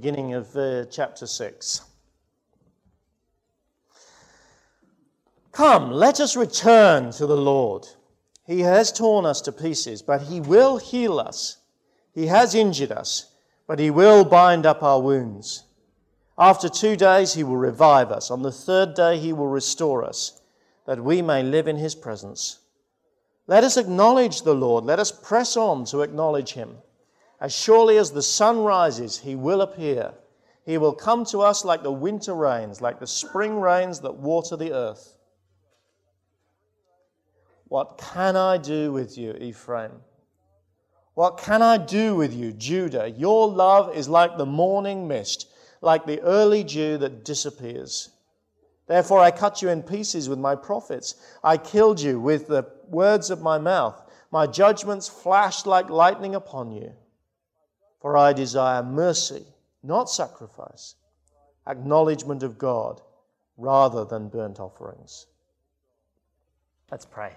beginning of uh, chapter 6. Come, let us return to the Lord. He has torn us to pieces, but He will heal us. He has injured us, but He will bind up our wounds. After two days, He will revive us. On the third day, He will restore us, that we may live in His presence. Let us acknowledge the Lord. Let us press on to acknowledge Him. As surely as the sun rises, He will appear. He will come to us like the winter rains, like the spring rains that water the earth. What can I do with you, Ephraim? What can I do with you, Judah? Your love is like the morning mist, like the early dew that disappears. Therefore, I cut you in pieces with my prophets. I killed you with the words of my mouth. My judgments flashed like lightning upon you. For I desire mercy, not sacrifice, acknowledgement of God, rather than burnt offerings. Let's pray.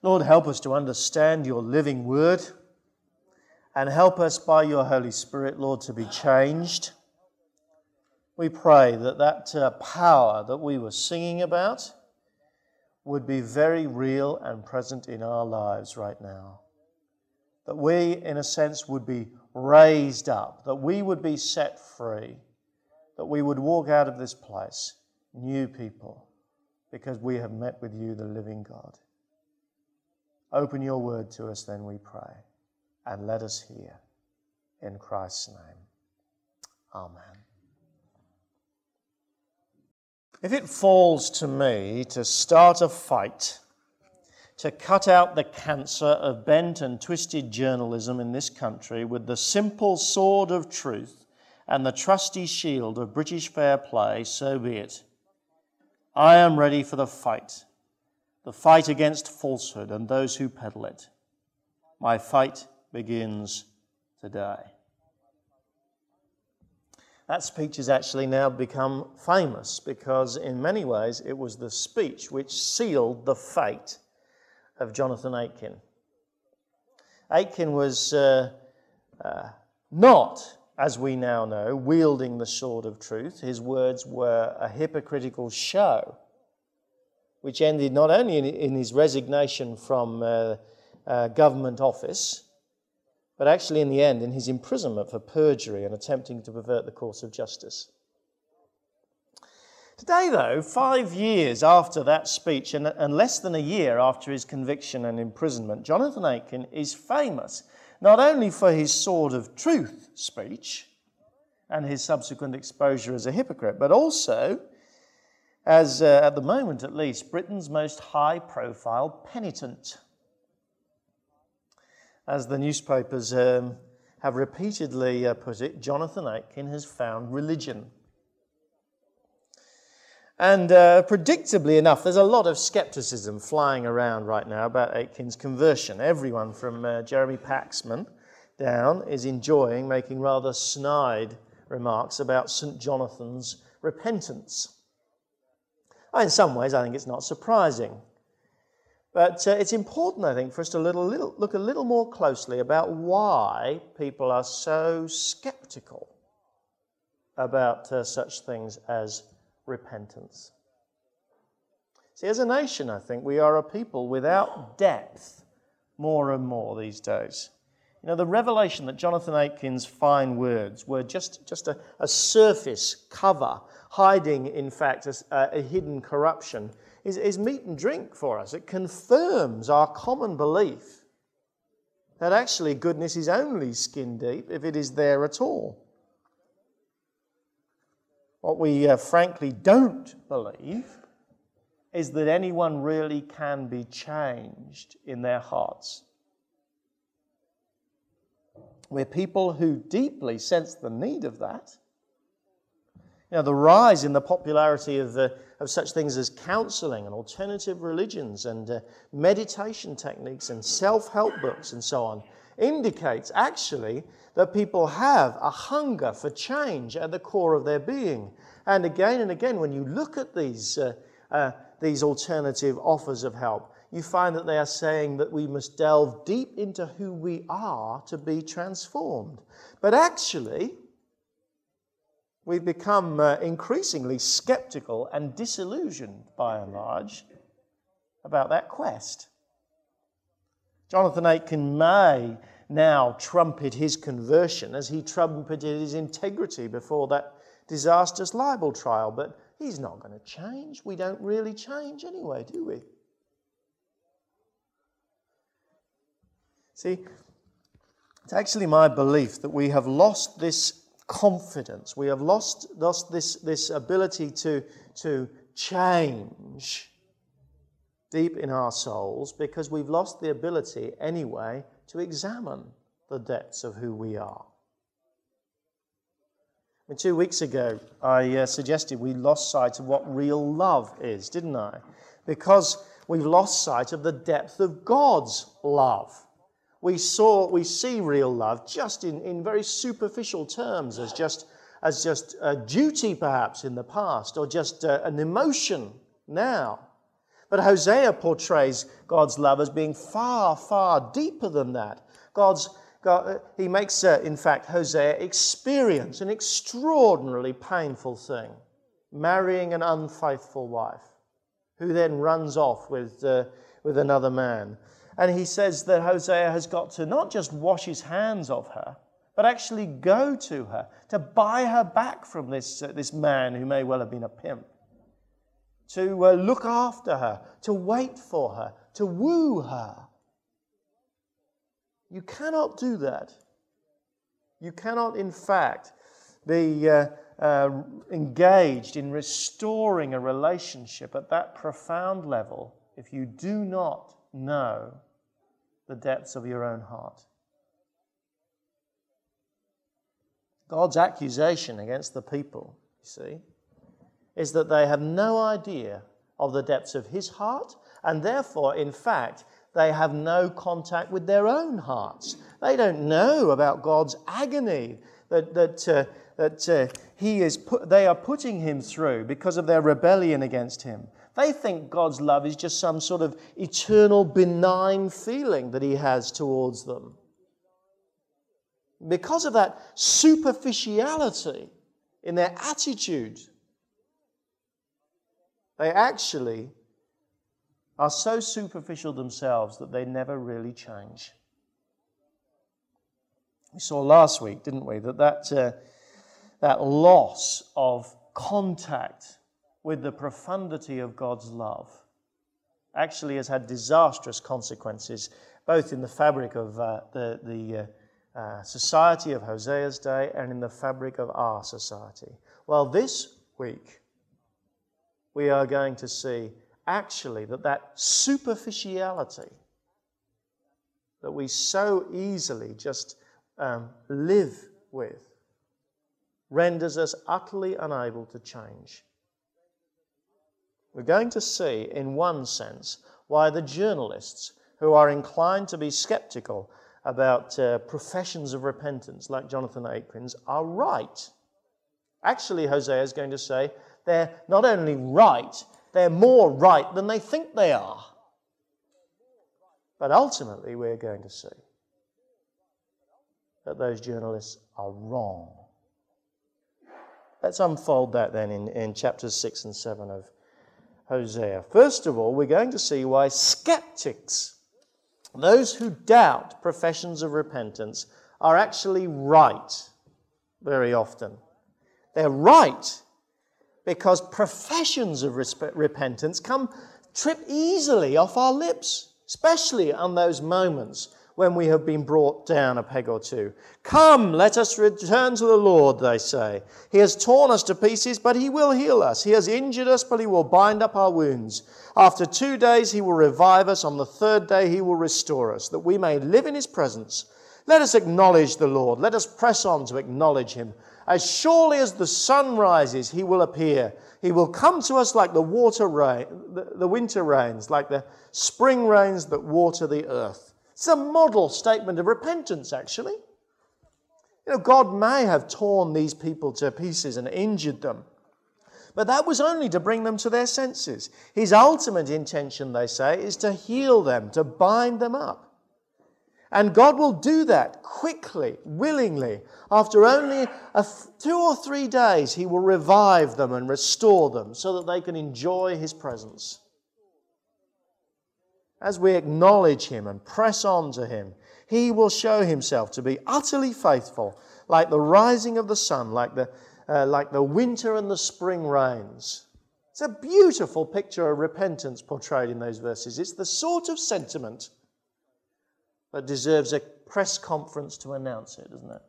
Lord, help us to understand your living word and help us by your Holy Spirit, Lord, to be changed. We pray that that uh, power that we were singing about would be very real and present in our lives right now. That we, in a sense, would be raised up, that we would be set free, that we would walk out of this place new people because we have met with you, the living God. Open your word to us, then, we pray, and let us hear. In Christ's name. Amen. If it falls to me to start a fight to cut out the cancer of bent and twisted journalism in this country with the simple sword of truth and the trusty shield of British fair play, so be it. I am ready for the fight the fight against falsehood and those who peddle it. My fight begins today. That speech has actually now become famous because, in many ways, it was the speech which sealed the fate of Jonathan Aitken. Aitken was uh, uh, not, as we now know, wielding the sword of truth. His words were a hypocritical show which ended not only in, his resignation from uh, uh, government office, but actually in the end in his imprisonment for perjury and attempting to pervert the course of justice. Today, though, five years after that speech and, and less than a year after his conviction and imprisonment, Jonathan Aitken is famous not only for his sword of truth speech and his subsequent exposure as a hypocrite, but also as, uh, at the moment at least, Britain's most high profile penitent. As the newspapers um, have repeatedly uh, put it, Jonathan Aitken has found religion. And uh, predictably enough, there's a lot of skepticism flying around right now about Aitken's conversion. Everyone from uh, Jeremy Paxman down is enjoying making rather snide remarks about St. Jonathan's repentance. In some ways, I think it's not surprising. But uh, it's important, I think, for us to little, little, look a little more closely about why people are so skeptical about uh, such things as repentance. See, as a nation, I think we are a people without depth more and more these days. You know, the revelation that Jonathan Aitken's fine words were just, just a, a surface cover hiding, in fact, a, a hidden corruption, is, is meat and drink for us. It confirms our common belief that actually goodness is only skin deep if it is there at all. What we uh, frankly don't believe is that anyone really can be changed in their hearts. We're people who deeply sense the need of that you know, the rise in the popularity of, uh, of such things as counseling and alternative religions and uh, meditation techniques and self help books and so on indicates actually that people have a hunger for change at the core of their being. And again and again, when you look at these uh, uh, these alternative offers of help, you find that they are saying that we must delve deep into who we are to be transformed. But actually, we've become uh, increasingly skeptical and disillusioned by and large about that quest. Jonathan Aitken may now trumpet his conversion as he trumpeted his integrity before that disastrous libel trial, but he's not going to change. We don't really change anyway, do we? See, it's actually my belief that we have lost this confidence. We have lost, lost this, this ability to, to change deep in our souls because we've lost the ability, anyway, to examine the depths of who we are. And two weeks ago, I uh, suggested we lost sight of what real love is, didn't I? Because we've lost sight of the depth of God's love. We saw, we see real love just in, in very superficial terms, as just as just a duty, perhaps in the past, or just uh, an emotion now. But Hosea portrays God's love as being far, far deeper than that. God's God, uh, he makes, uh, in fact, Hosea experience an extraordinarily painful thing marrying an unfaithful wife who then runs off with, uh, with another man. And he says that Hosea has got to not just wash his hands of her, but actually go to her to buy her back from this, uh, this man who may well have been a pimp, to uh, look after her, to wait for her, to woo her. You cannot do that. You cannot, in fact, be uh, uh, engaged in restoring a relationship at that profound level if you do not know the depths of your own heart. God's accusation against the people, you see, is that they have no idea of the depths of his heart, and therefore, in fact, they have no contact with their own hearts. They don't know about God's agony that, that, uh, that uh, he is put, they are putting him through because of their rebellion against him. They think God's love is just some sort of eternal benign feeling that he has towards them. Because of that superficiality in their attitude, they actually are so superficial themselves that they never really change. We saw last week, didn't we, that that, uh, that loss of contact with the profundity of God's love actually has had disastrous consequences, both in the fabric of uh, the, the uh, uh, society of Hosea's day and in the fabric of our society. Well, this week, we are going to see actually that that superficiality that we so easily just um, live with renders us utterly unable to change. We're going to see, in one sense, why the journalists who are inclined to be skeptical about uh, professions of repentance, like Jonathan Aitken's, are right. Actually, Hosea is going to say they're not only right, they're more right than they think they are. But ultimately, we're going to see that those journalists are wrong. Let's unfold that then in, in chapters 6 and 7 of Hosea. First of all, we're going to see why skeptics, those who doubt professions of repentance, are actually right very often. They're right because professions of repentance come trip easily off our lips, especially on those moments when we have been brought down a peg or two. Come, let us return to the Lord, they say. He has torn us to pieces, but he will heal us. He has injured us, but he will bind up our wounds. After two days, he will revive us. On the third day, he will restore us, that we may live in his presence. Let us acknowledge the Lord. Let us press on to acknowledge him. As surely as the sun rises, he will appear. He will come to us like the water rain, the, winter rains, like the spring rains that water the earth. It's a model statement of repentance, actually. You know, God may have torn these people to pieces and injured them, But that was only to bring them to their senses. His ultimate intention, they say, is to heal them, to bind them up. And God will do that quickly, willingly. After only two or three days, He will revive them and restore them so that they can enjoy His presence. As we acknowledge Him and press on to Him, He will show Himself to be utterly faithful, like the rising of the sun, like the, uh, like the winter and the spring rains. It's a beautiful picture of repentance portrayed in those verses. It's the sort of sentiment that deserves a press conference to announce it, doesn't it?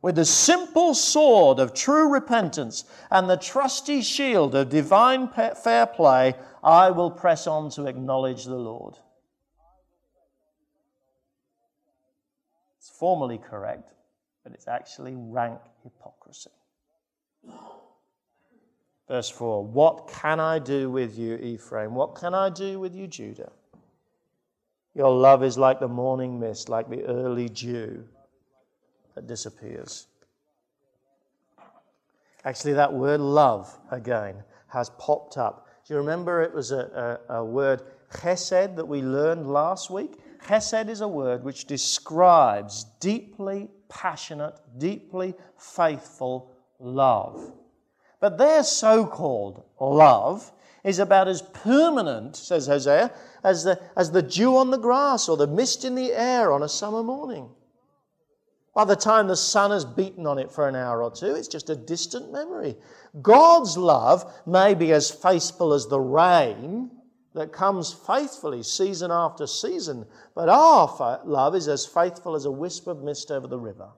With the simple sword of true repentance and the trusty shield of divine fair play, I will press on to acknowledge the Lord. It's formally correct, but it's actually rank hypocrisy. Verse 4 What can I do with you, Ephraim? What can I do with you, Judah? Your love is like the morning mist, like the early dew disappears. Actually, that word love again has popped up. Do you remember it was a, a, a word chesed that we learned last week? Chesed is a word which describes deeply passionate, deeply faithful love. But their so called love is about as permanent, says Hosea, as the, as the dew on the grass or the mist in the air on a summer morning. By the time the sun has beaten on it for an hour or two, it's just a distant memory. God's love may be as faithful as the rain that comes faithfully season after season, but our love is as faithful as a wisp of mist over the river.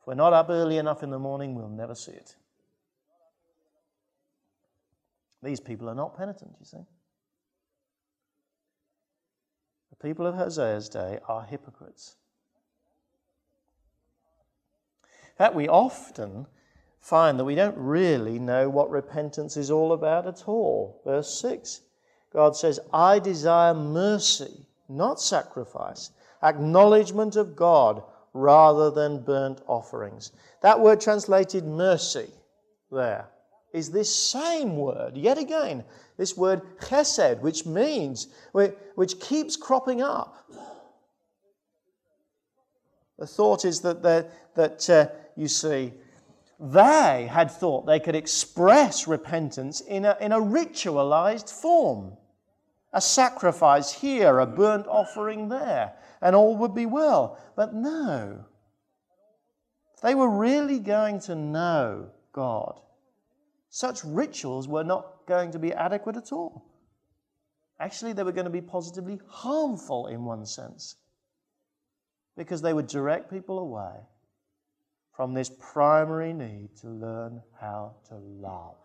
If we're not up early enough in the morning, we'll never see it. These people are not penitent, you see. The people of Hosea's day are hypocrites. Fact, we often find that we don't really know what repentance is all about at all. Verse 6 God says, I desire mercy, not sacrifice, acknowledgement of God rather than burnt offerings. That word translated mercy there is this same word, yet again, this word chesed, which means, which keeps cropping up. The thought is that, that uh, you see, they had thought they could express repentance in a, in a ritualized form. A sacrifice here, a burnt offering there, and all would be well. But no. they were really going to know God, such rituals were not going to be adequate at all. Actually, they were going to be positively harmful in one sense because they would direct people away from this primary need to learn how to love.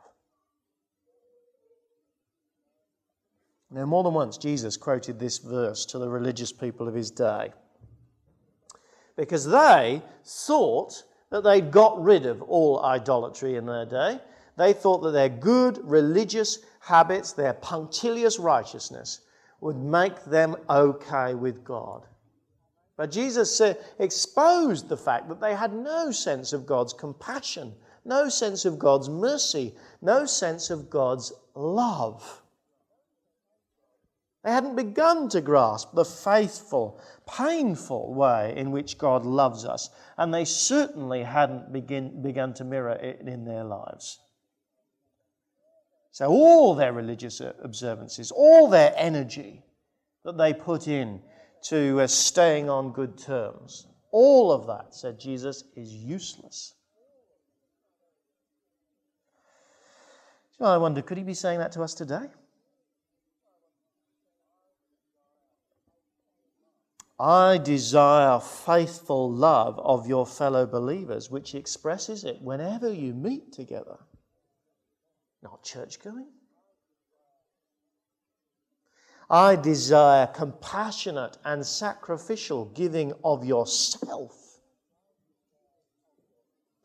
Now, more than once, Jesus quoted this verse to the religious people of his day because they thought that they'd got rid of all idolatry in their day they thought that their good religious habits, their punctilious righteousness, would make them okay with God. But Jesus uh, exposed the fact that they had no sense of God's compassion, no sense of God's mercy, no sense of God's love. They hadn't begun to grasp the faithful, painful way in which God loves us, and they certainly hadn't begin, begun to mirror it in their lives. So, all their religious observances, all their energy that they put in to uh, staying on good terms, all of that, said Jesus, is useless. I wonder, could he be saying that to us today? I desire faithful love of your fellow believers, which expresses it whenever you meet together not church going. I desire compassionate and sacrificial giving of yourself,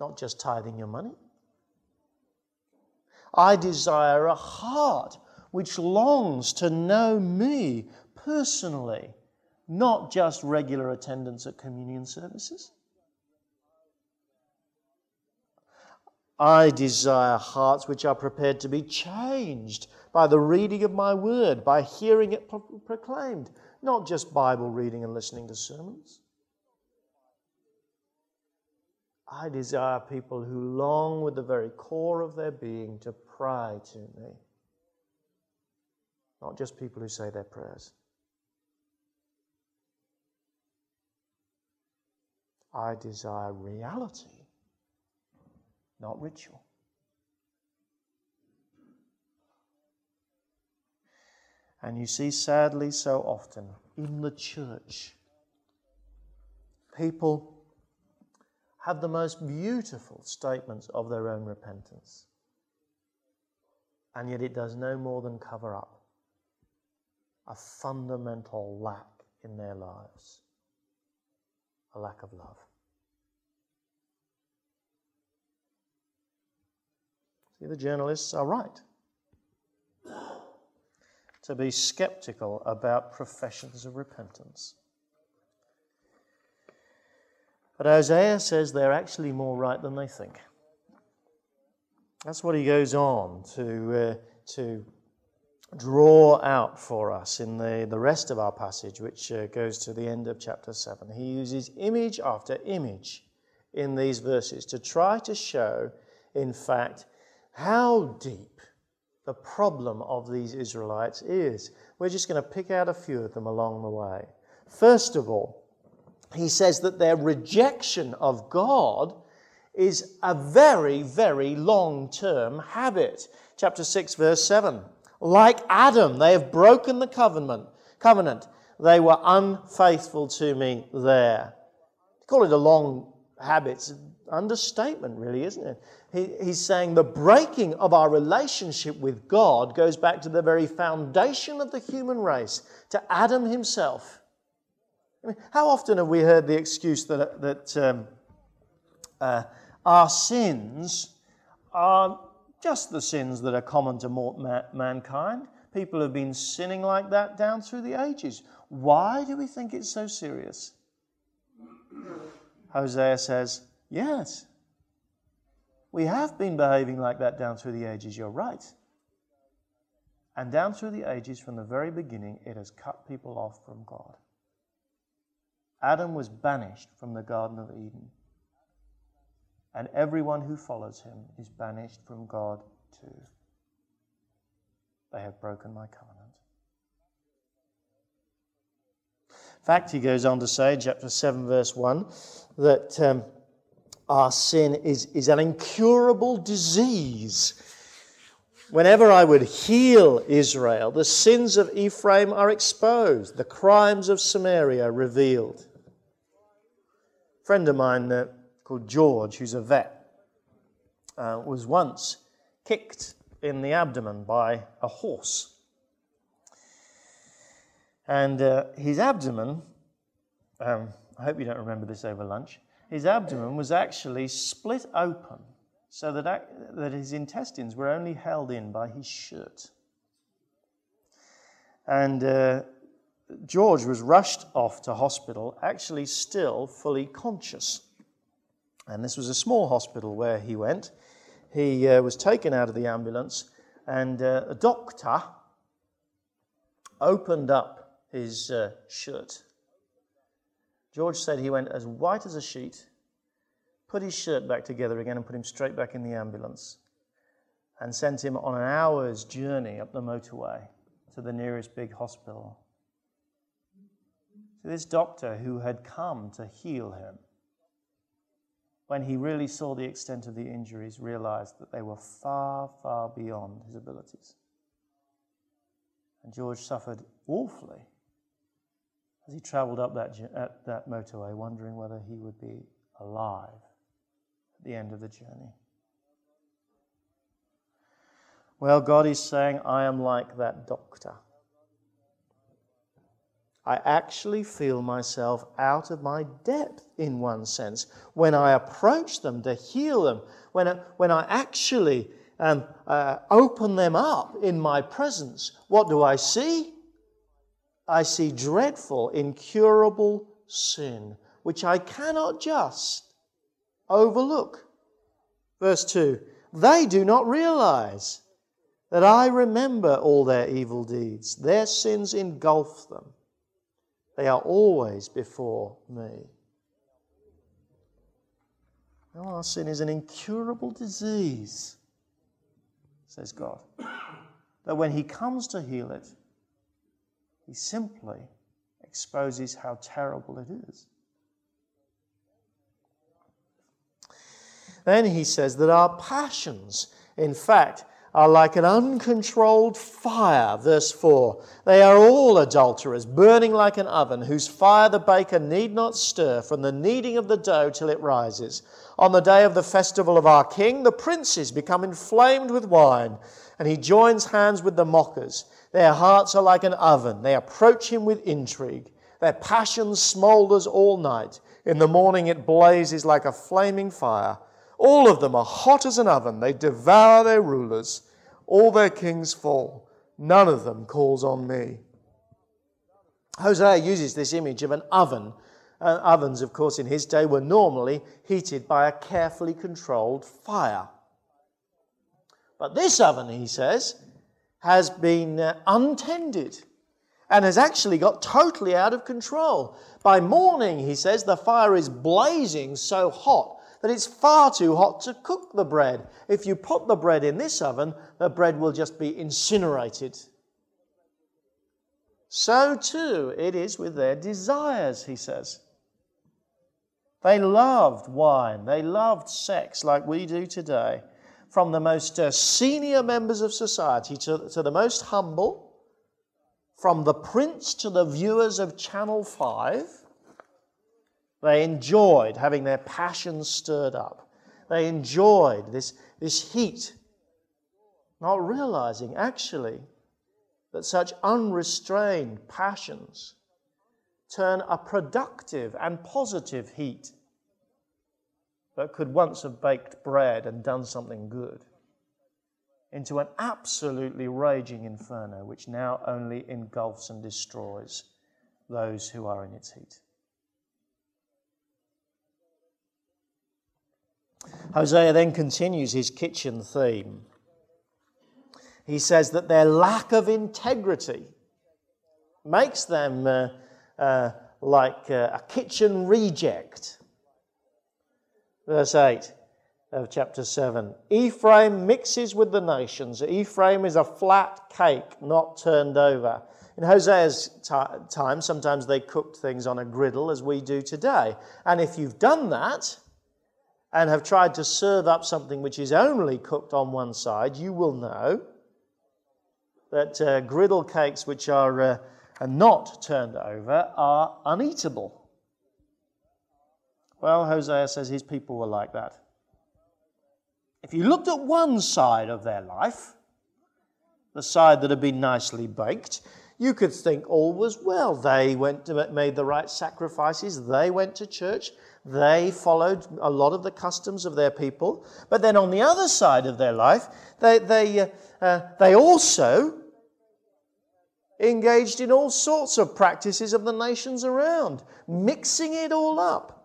not just tithing your money. I desire a heart which longs to know me personally, not just regular attendance at communion services. I desire hearts which are prepared to be changed by the reading of my word, by hearing it pro- proclaimed, not just Bible reading and listening to sermons. I desire people who long with the very core of their being to pray to me, not just people who say their prayers. I desire reality, not ritual. And you see, sadly, so often in the church, people have the most beautiful statements of their own repentance. And yet it does no more than cover up a fundamental lack in their lives a lack of love. See, the journalists are right to be skeptical about professions of repentance. But Hosea says they're actually more right than they think. That's what he goes on to, uh, to draw out for us in the, the rest of our passage, which uh, goes to the end of chapter 7. He uses image after image in these verses to try to show, in fact, how deep the problem of these Israelites is. We're just going to pick out a few of them along the way. First of all, he says that their rejection of God is a very, very long term habit. Chapter 6, verse 7. Like Adam, they have broken the covenant. Covenant. They were unfaithful to me there. Call it a long habit. Understatement, really, isn't it? He, he's saying the breaking of our relationship with God goes back to the very foundation of the human race, to Adam himself. I mean, how often have we heard the excuse that, that um, uh, our sins are just the sins that are common to ma- mankind. People have been sinning like that down through the ages. Why do we think it's so serious? Hosea says, Yes, we have been behaving like that down through the ages. You're right. And down through the ages, from the very beginning, it has cut people off from God. Adam was banished from the Garden of Eden and everyone who follows him is banished from God too. They have broken my covenant. In fact, he goes on to say, chapter 7, verse 1, that um, our sin is, is an incurable disease. Whenever I would heal Israel, the sins of Ephraim are exposed, the crimes of Samaria revealed. A friend of mine uh, called George, who's a vet, uh, was once kicked in the abdomen by a horse. And uh, his abdomen, um, I hope you don't remember this over lunch, his abdomen was actually split open so that, that his intestines were only held in by his shirt. And uh, George was rushed off to hospital, actually still fully conscious. And this was a small hospital where he went. He uh, was taken out of the ambulance, and uh, a doctor opened up his uh, shirt. George said he went as white as a sheet, put his shirt back together again, and put him straight back in the ambulance, and sent him on an hour's journey up the motorway to the nearest big hospital. So, this doctor who had come to heal him when he really saw the extent of the injuries, realized that they were far, far beyond his abilities. And George suffered awfully as he traveled up that, that motorway, wondering whether he would be alive at the end of the journey. Well, God is saying, I am like that doctor. I actually feel myself out of my depth in one sense. When I approach them to heal them, when I, when I actually um, uh, open them up in my presence, what do I see? I see dreadful, incurable sin, which I cannot just overlook. Verse 2 They do not realize that I remember all their evil deeds. Their sins engulf them, they are always before me. Now, our sin is an incurable disease, says God. That when He comes to heal it, He simply exposes how terrible it is. Then he says that our passions, in fact, are like an uncontrolled fire. Verse 4 They are all adulterers, burning like an oven, whose fire the baker need not stir from the kneading of the dough till it rises. On the day of the festival of our king, the princes become inflamed with wine, and he joins hands with the mockers. Their hearts are like an oven, they approach him with intrigue. Their passion smolders all night. In the morning it blazes like a flaming fire. All of them are hot as an oven. They devour their rulers. All their kings fall. None of them calls on me. Hosea uses this image of an oven. Uh, ovens, of course, in his day were normally heated by a carefully controlled fire. But this oven, he says, has been uh, untended and has actually got totally out of control. By morning, he says, the fire is blazing so hot that it's far too hot to cook the bread. If you put the bread in this oven, the bread will just be incinerated. So too it is with their desires, he says. They loved wine, they loved sex like we do today. From the most uh, senior members of society to, to the most humble, from the prince to the viewers of Channel 5, they enjoyed having their passions stirred up. They enjoyed this, this heat, not realizing actually that such unrestrained passions turn a productive and positive heat that could once have baked bread and done something good into an absolutely raging inferno which now only engulfs and destroys those who are in its heat. Hosea then continues his kitchen theme. He says that their lack of integrity makes them uh, uh, like uh, a kitchen reject. Verse 8 of chapter 7 Ephraim mixes with the nations. Ephraim is a flat cake, not turned over. In Hosea's t- time, sometimes they cooked things on a griddle as we do today. And if you've done that, and have tried to serve up something which is only cooked on one side, you will know that uh, griddle cakes which are, uh, are not turned over are uneatable. Well, Hosea says his people were like that. If you looked at one side of their life, the side that had been nicely baked, you could think all was well. They went to, made the right sacrifices, they went to church, they followed a lot of the customs of their people. But then on the other side of their life, they, they, uh, uh, they also engaged in all sorts of practices of the nations around, mixing it all up.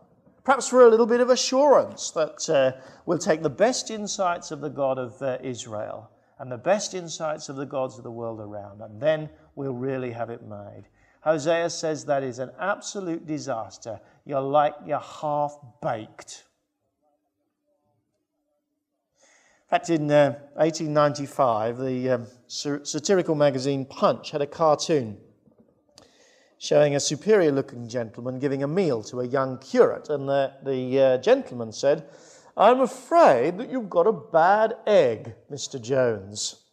Perhaps for a little bit of assurance that uh, we'll take the best insights of the God of uh, Israel and the best insights of the gods of the world around, and then we'll really have it made. Hosea says that is an absolute disaster. You're like you're half baked. In fact, in uh, 1895, the um, satirical magazine Punch had a cartoon showing a superior looking gentleman giving a meal to a young curate. And the, the uh, gentleman said, I'm afraid that you've got a bad egg, Mr. Jones.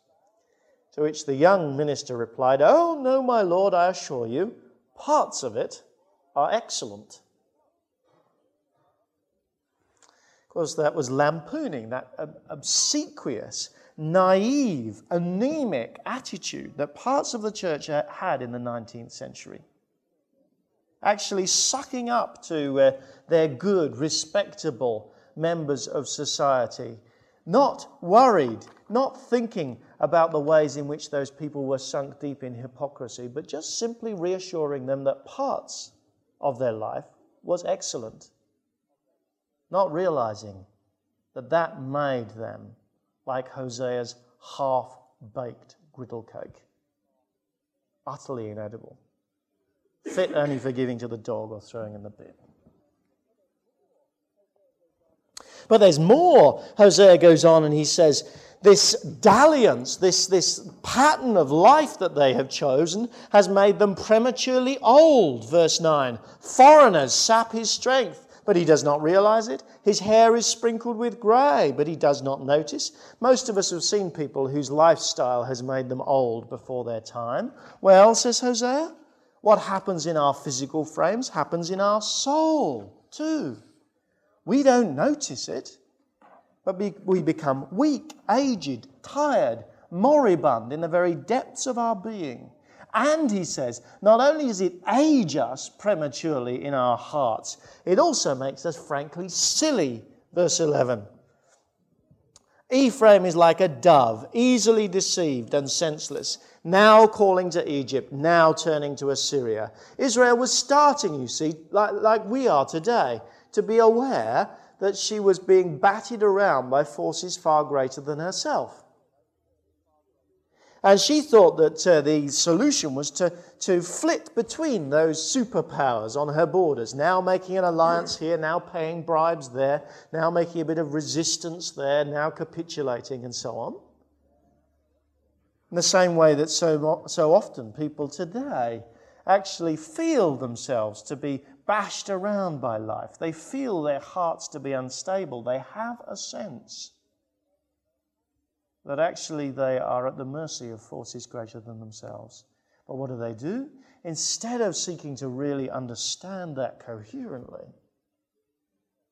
To which the young minister replied, Oh, no, my lord, I assure you, parts of it are excellent. Of course, that was lampooning, that obsequious, naive, anemic attitude that parts of the church had in the 19th century. Actually, sucking up to uh, their good, respectable members of society, not worried, not thinking about the ways in which those people were sunk deep in hypocrisy, but just simply reassuring them that parts of their life was excellent, not realizing that that made them like Hosea's half baked griddle cake. Utterly inedible. Fit only for giving to the dog or throwing in the bin. But there's more. Hosea goes on and he says, This dalliance, this, this pattern of life that they have chosen, has made them prematurely old. Verse 9 Foreigners sap his strength but he does not realize it. His hair is sprinkled with grey, but he does not notice. Most of us have seen people whose lifestyle has made them old before their time. Well, says Hosea, what happens in our physical frames happens in our soul too. We don't notice it, but we become weak, aged, tired, moribund in the very depths of our being. And he says, not only does it age us prematurely in our hearts, it also makes us frankly silly. Verse 11. Ephraim is like a dove, easily deceived and senseless, now calling to Egypt, now turning to Assyria. Israel was starting, you see, like, like we are today, to be aware that she was being batted around by forces far greater than herself. And she thought that uh, the solution was to, to flit between those superpowers on her borders, now making an alliance here, now paying bribes there, now making a bit of resistance there, now capitulating, and so on. In the same way that so, so often people today actually feel themselves to be bashed around by life, they feel their hearts to be unstable, they have a sense that actually they are at the mercy of forces greater than themselves. But what do they do? Instead of seeking to really understand that coherently,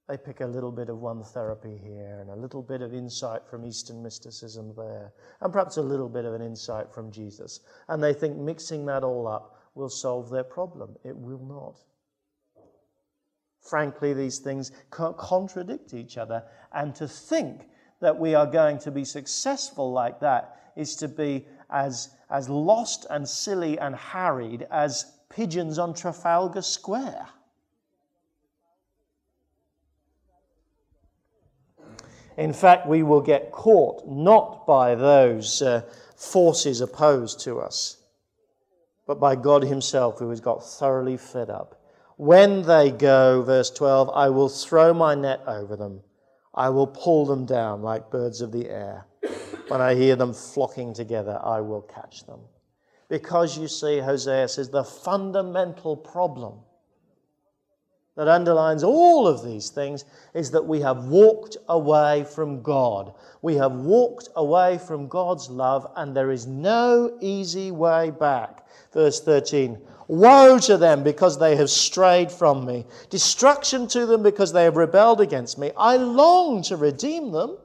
they pick a little bit of one therapy here and a little bit of insight from Eastern mysticism there, and perhaps a little bit of an insight from Jesus. And they think mixing that all up will solve their problem. It will not. Frankly, these things contradict each other, and to think that we are going to be successful like that is to be as, as lost and silly and harried as pigeons on Trafalgar Square. In fact, we will get caught not by those uh, forces opposed to us, but by God Himself, who has got thoroughly fed up. When they go, verse 12, I will throw my net over them I will pull them down like birds of the air. When I hear them flocking together, I will catch them. Because you see, Hosea says the fundamental problem that underlines all of these things is that we have walked away from God. We have walked away from God's love, and there is no easy way back. Verse 13 Woe to them because they have strayed from me. Destruction to them because they have rebelled against me. I long to redeem them,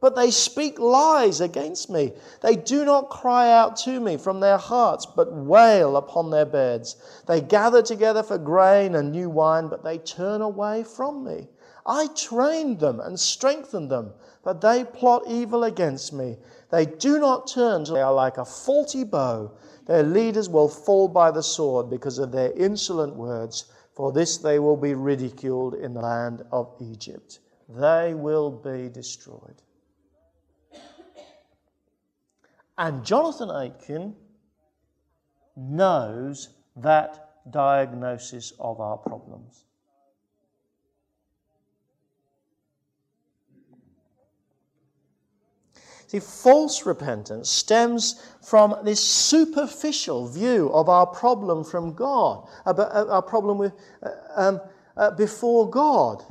but they speak lies against me. They do not cry out to me from their hearts, but wail upon their beds. They gather together for grain and new wine, but they turn away from me. I trained them and strengthened them, but they plot evil against me. They do not turn, they are like a faulty bow their leaders will fall by the sword because of their insolent words. For this they will be ridiculed in the land of Egypt. They will be destroyed. And Jonathan Aitken knows that diagnosis of our problems. See, false repentance stems from this superficial view of our problem from God, our problem with, uh, um, uh, before God.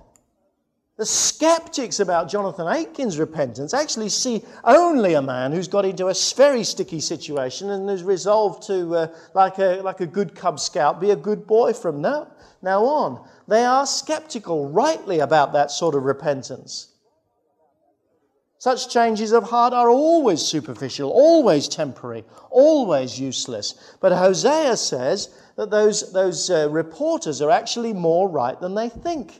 The skeptics about Jonathan Aitken's repentance actually see only a man who's got into a very sticky situation and is resolved to, uh, like, a, like a good Cub Scout, be a good boy from now, now on. They are skeptical, rightly, about that sort of repentance. Such changes of heart are always superficial, always temporary, always useless. But Hosea says that those, those uh, reporters are actually more right than they think.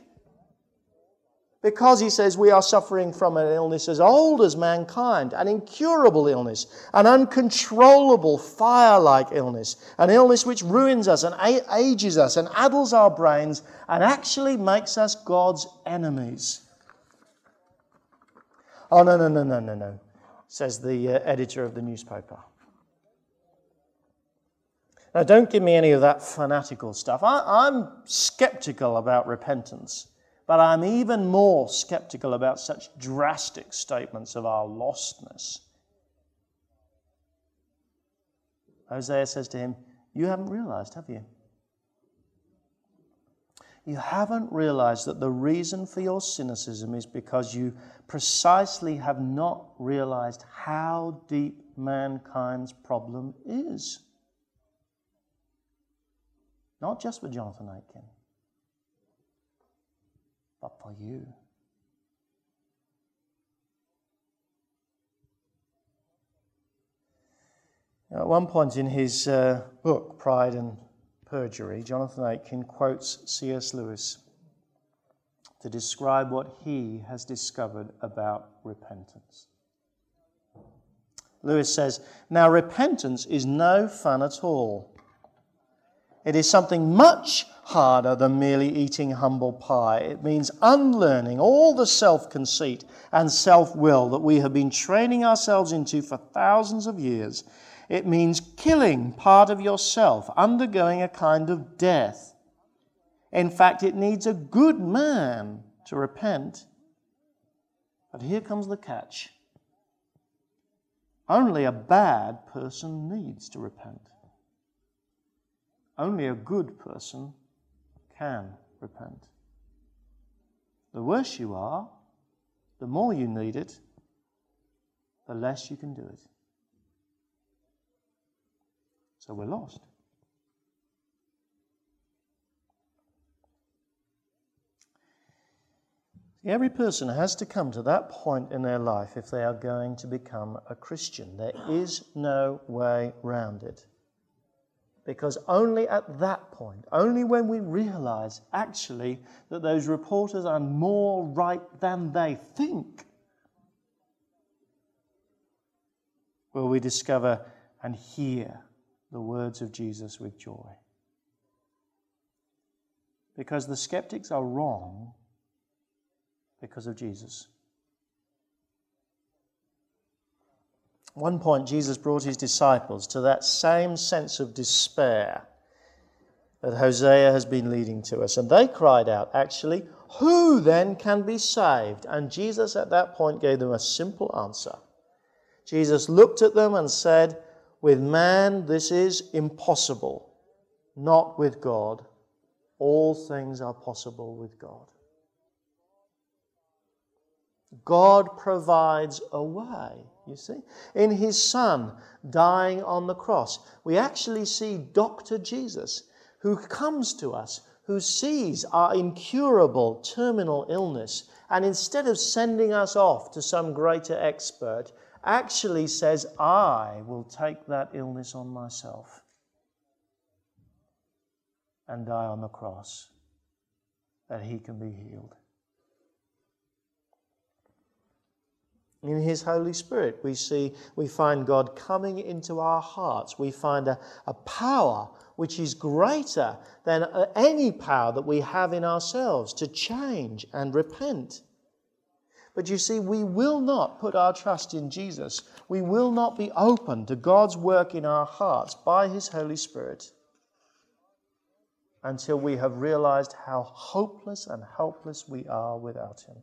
Because he says we are suffering from an illness as old as mankind, an incurable illness, an uncontrollable fire like illness, an illness which ruins us and ages us and addles our brains and actually makes us God's enemies. Oh, no, no, no, no, no, no, says the uh, editor of the newspaper. Now, don't give me any of that fanatical stuff. I, am skeptical about repentance, but I'm even more skeptical about such drastic statements of our lostness. Hosea says to him, You haven't realized, have you? You haven't realized that the reason for your cynicism is because you precisely have not realized how deep mankind's problem is. Not just for Jonathan Aitken, but for you. At one point in his uh, book, Pride and Perjury, Jonathan Aitken quotes C.S. Lewis to describe what he has discovered about repentance. Lewis says, Now, repentance is no fun at all. It is something much harder than merely eating humble pie. It means unlearning all the self conceit and self will that we have been training ourselves into for thousands of years. It means killing part of yourself, undergoing a kind of death. In fact, it needs a good man to repent. But here comes the catch only a bad person needs to repent. Only a good person can repent. The worse you are, the more you need it, the less you can do it. So we're lost. Every person has to come to that point in their life if they are going to become a Christian. There is no way round it. Because only at that point, only when we realize actually that those reporters are more right than they think, will we discover and hear the words of Jesus with joy. Because the skeptics are wrong because of Jesus. One point, Jesus brought his disciples to that same sense of despair that Hosea has been leading to us. And they cried out, actually, Who then can be saved? And Jesus at that point gave them a simple answer. Jesus looked at them and said, With man this is impossible, not with God. All things are possible with God. God provides a way you see. In his son dying on the cross, we actually see Dr. Jesus who comes to us, who sees our incurable terminal illness, and instead of sending us off to some greater expert, actually says, I will take that illness on myself and die on the cross that he can be healed. In His Holy Spirit, we see, we find God coming into our hearts. We find a, a power which is greater than uh, any power that we have in ourselves to change and repent. But you see, we will not put our trust in Jesus. We will not be open to God's work in our hearts by His Holy Spirit until we have realized how hopeless and helpless we are without Him.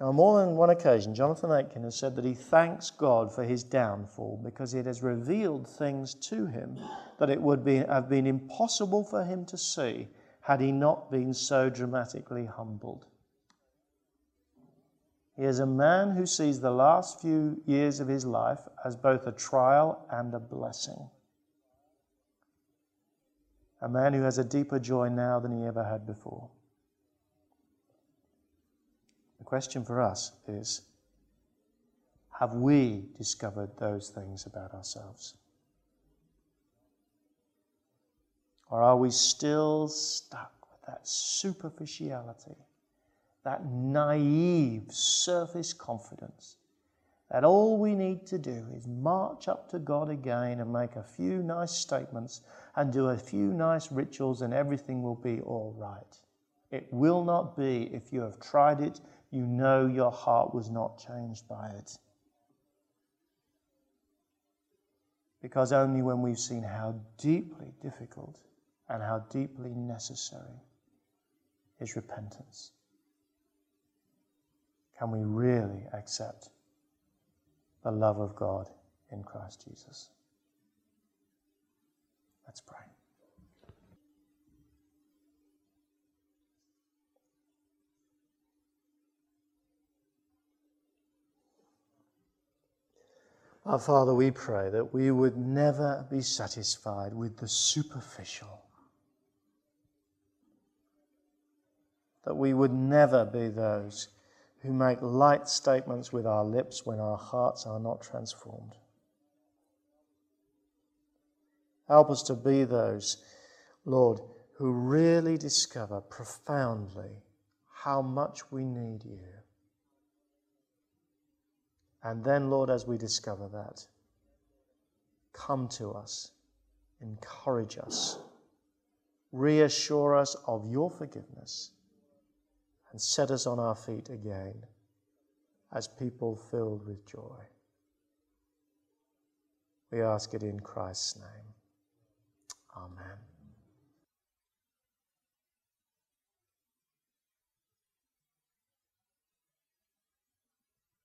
Now, on more than one occasion, Jonathan Aitken has said that he thanks God for his downfall because it has revealed things to him that it would be, have been impossible for him to see had he not been so dramatically humbled. He is a man who sees the last few years of his life as both a trial and a blessing. A man who has a deeper joy now than he ever had before question for us is have we discovered those things about ourselves? Or are we still stuck with that superficiality, that naive surface confidence that all we need to do is march up to God again and make a few nice statements and do a few nice rituals and everything will be all right? It will not be if you have tried it, you know your heart was not changed by it. Because only when we've seen how deeply difficult and how deeply necessary is repentance can we really accept the love of God in Christ Jesus. Let's pray. Our Father, we pray that we would never be satisfied with the superficial. That we would never be those who make light statements with our lips when our hearts are not transformed. Help us to be those, Lord, who really discover profoundly how much we need you. And then, Lord, as we discover that, come to us, encourage us, reassure us of your forgiveness, and set us on our feet again as people filled with joy. We ask it in Christ's name. Amen.